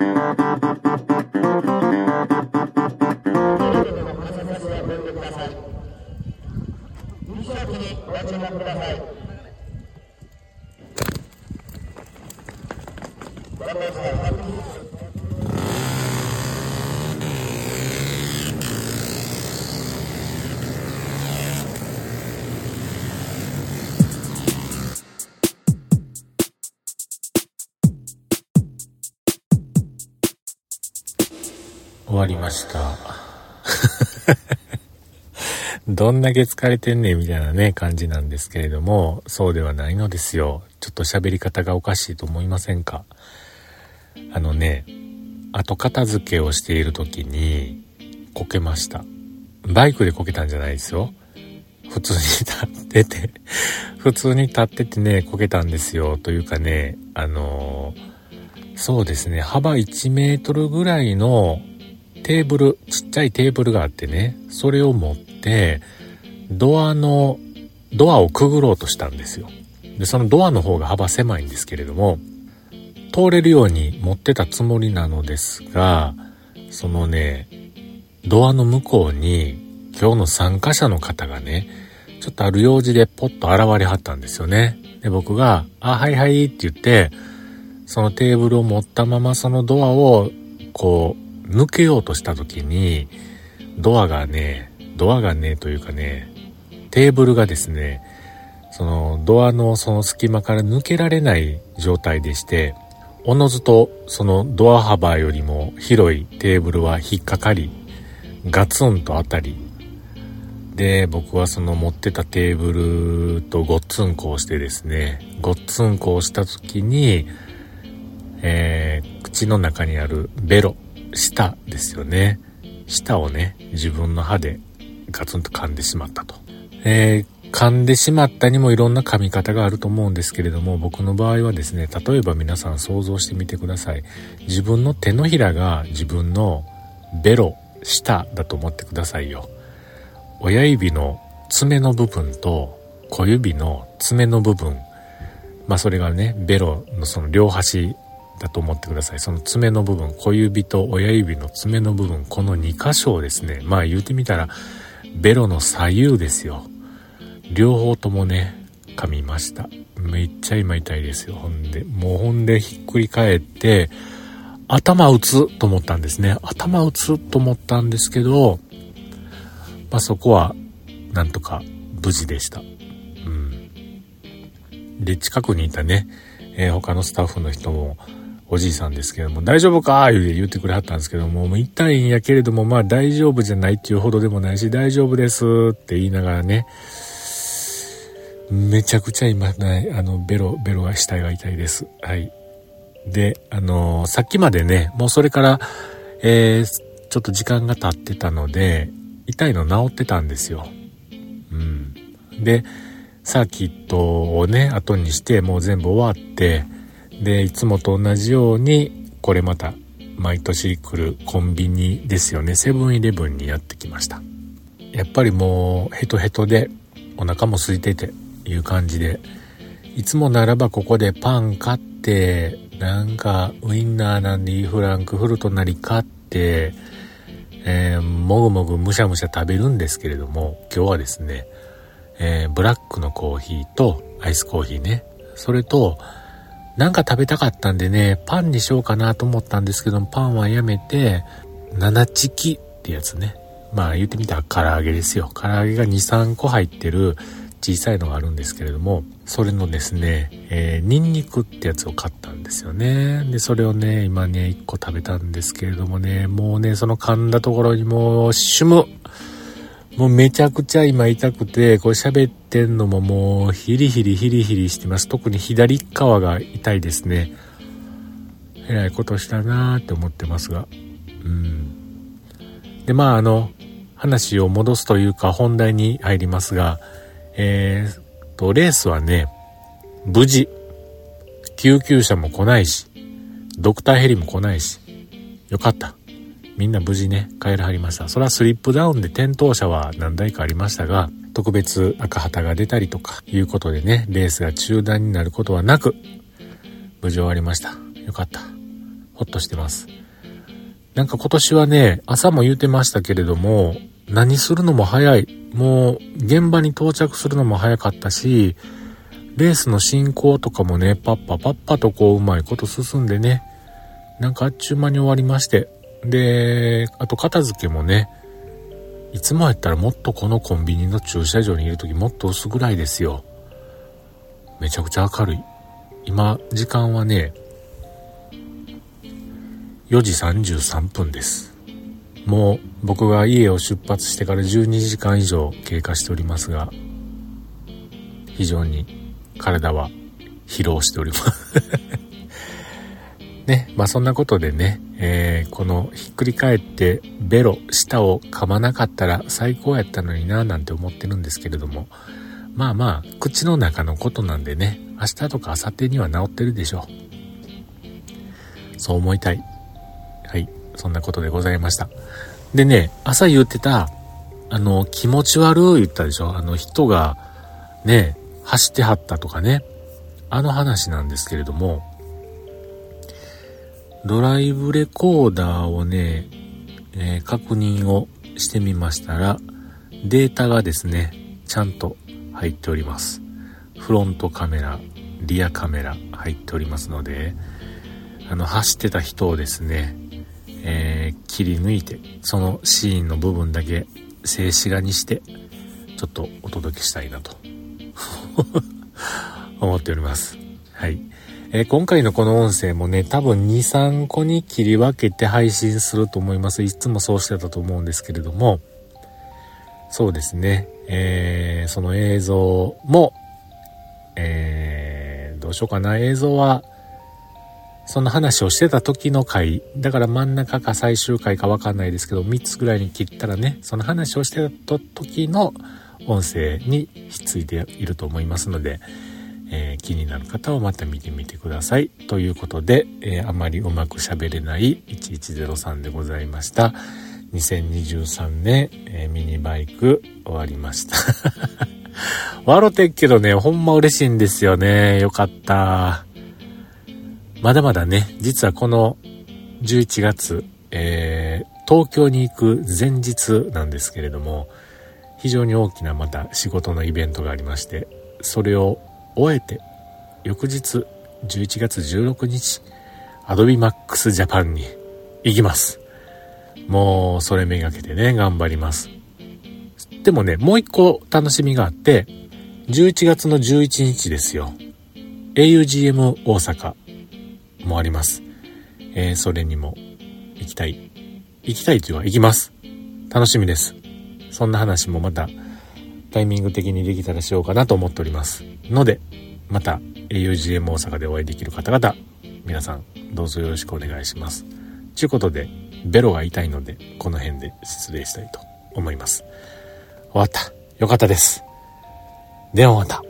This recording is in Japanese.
無理食にご注目ください。終わりました。どんだけ疲れてんねんみたいなね、感じなんですけれども、そうではないのですよ。ちょっと喋り方がおかしいと思いませんか？あのね、後片付けをしている時に、こけました。バイクでこけたんじゃないですよ。普通に立ってて、普通に立っててね、こけたんですよ。というかね、あのーそうですね、幅1メートルぐらいのテーブル、ちっちゃいテーブルがあってね、それを持って、ドアの、ドアをくぐろうとしたんですよ。で、そのドアの方が幅狭いんですけれども、通れるように持ってたつもりなのですが、そのね、ドアの向こうに、今日の参加者の方がね、ちょっとある用事でポッと現れはったんですよね。で、僕が、あ、はいはいって言って、そのテーブルを持ったままそのドアを、こう、抜けようとした時に、ドアがね、ドアがね、というかね、テーブルがですね、そのドアのその隙間から抜けられない状態でして、おのずとそのドア幅よりも広いテーブルは引っかかり、ガツンと当たり、で、僕はその持ってたテーブルとごっつんこをしてですね、ごっつんこをした時に、えー口の中にあるベロ、舌ですよね。舌をね、自分の歯でガツンと噛んでしまったと。えー噛んでしまったにもいろんな噛み方があると思うんですけれども、僕の場合はですね、例えば皆さん想像してみてください。自分の手のひらが自分のベロ、舌だと思ってくださいよ。親指の爪の部分と小指の爪の部分、まあそれがね、ベロのその両端だと思ってください。その爪の部分、小指と親指の爪の部分、この2箇所をですね、まあ言うてみたら、ベロの左右ですよ。両方ともね、噛みました。めっちゃ今痛いですよ。ほんで、もうほんでひっくり返って、頭打つと思ったんですね。頭打つと思ったんですけど、まあそこは、なんとか無事でした。うん。で、近くにいたね、えー他のスタッフの人も、おじいさんですけども、大丈夫か？言うて言ってくれはったんですけども、もう痛いんやけれども、まあ大丈夫じゃないっていうほどでもないし、大丈夫ですって言いながらね、めちゃくちゃ今ね、あの、ベロ、ベロが、死体が痛いです。はい。で、あのーさっきまでね、もうそれから、えーちょっと時間が経ってたので、痛いの治ってたんですよ。うん。で、サーキットをね、後にして、もう全部終わって、で、いつもと同じように、これまた、毎年来るコンビニですよね、セブンイレブンにやってきました。やっぱりもう、ヘトヘトで、お腹も空いてて、いう感じで、いつもならばここでパン買って、なんかウインナーなんでフランクフルトなり買って、えーもぐもぐむしゃむしゃ食べるんですけれども、今日はですね、えーブラックのコーヒーとアイスコーヒーね、それと、なんか食べたかったんでね、パンにしようかなと思ったんですけども、パンはやめて、七チキってやつね。まあ言ってみたら唐揚げですよ。唐揚げが2、3個入ってる小さいのがあるんですけれども、それのですね、えーニンニクってやつを買ったんですよね。で、それをね、今ね、1個食べたんですけれどもね、もうね、その噛んだところにもう、シュムもうめちゃくちゃ今痛くて、これ喋ってんのももうヒリヒリヒリヒリしてます。特に左側が痛いですね。えらいことしたなーって思ってますが。うん。で、まああの、話を戻すというか本題に入りますが、えー、と、レースはね、無事、救急車も来ないし、ドクターヘリも来ないし、よかった。みんな無事ね、帰らはりました。それはスリップダウンで転倒者は何台かありましたが、特別赤旗が出たりとかいうことでね、レースが中断になることはなく、無事終わりました。よかった。ほっとしてます。なんか今年はね、朝も言うてましたけれども、何するのも早い。もう、現場に到着するのも早かったし、レースの進行とかもね、パッパパッパとこううまいこと進んでね、なんかあっちゅう間に終わりまして、で、あと片付けもね、いつもやったらもっとこのコンビニの駐車場にいる時もっと薄暗いですよ。めちゃくちゃ明るい。今、時間はね、4時33分です。もう僕が家を出発してから12時間以上経過しておりますが、非常に体は疲労しております ね、まあそんなことでね、えー、このひっくり返ってベロ、舌を噛まなかったら最高やったのにななんて思ってるんですけれども、まあまあ、口の中のことなんでね、明日とか明後日には治ってるでしょう。そう思いたい。はい、そんなことでございました。でね、朝言ってた、あの、気持ち悪い言ったでしょあの人が、ね、走ってはったとかね。あの話なんですけれども、ドライブレコーダーをね、えー、確認をしてみましたら、データがですね、ちゃんと入っております。フロントカメラ、リアカメラ入っておりますので、あの、走ってた人をですね、えー、切り抜いて、そのシーンの部分だけ静止画にして、ちょっとお届けしたいなと 思っております。はい。えー、今回のこの音声もね、多分2、3個に切り分けて配信すると思います。いつもそうしてたと思うんですけれども、そうですね、えー、その映像も、えー、どうしようかな、映像は、その話をしてた時の回、だから真ん中か最終回かわかんないですけど、3つぐらいに切ったらね、その話をしてた時の音声にひっついていると思いますので、えー、気になる方はまた見てみてください。ということで、えー、あまりうまく喋れない1103でございました。2023年、えー、ミニバイク終わりました。笑ってっけどね、ほんま嬉しいんですよね。よかった。まだまだね、実はこの11月、えー、東京に行く前日なんですけれども、非常に大きなまた仕事のイベントがありまして、それを終えて、翌日11月16日、アドビマックスジャパンに行きます。もう、それめがけてね、頑張ります。でもね、もう一個楽しみがあって、11月の11日ですよ。augm 大阪もあります。えー、それにも行きたい。行きたいというか行きます。楽しみです。そんな話もまたタイミング的にできたらしようかなと思っております。ので、また augm 大阪でお会いできる方々、皆さんどうぞよろしくお願いします。ちゅうことで、ベロが痛いので、この辺で失礼したいと思います。終わった。よかったです。ではまた。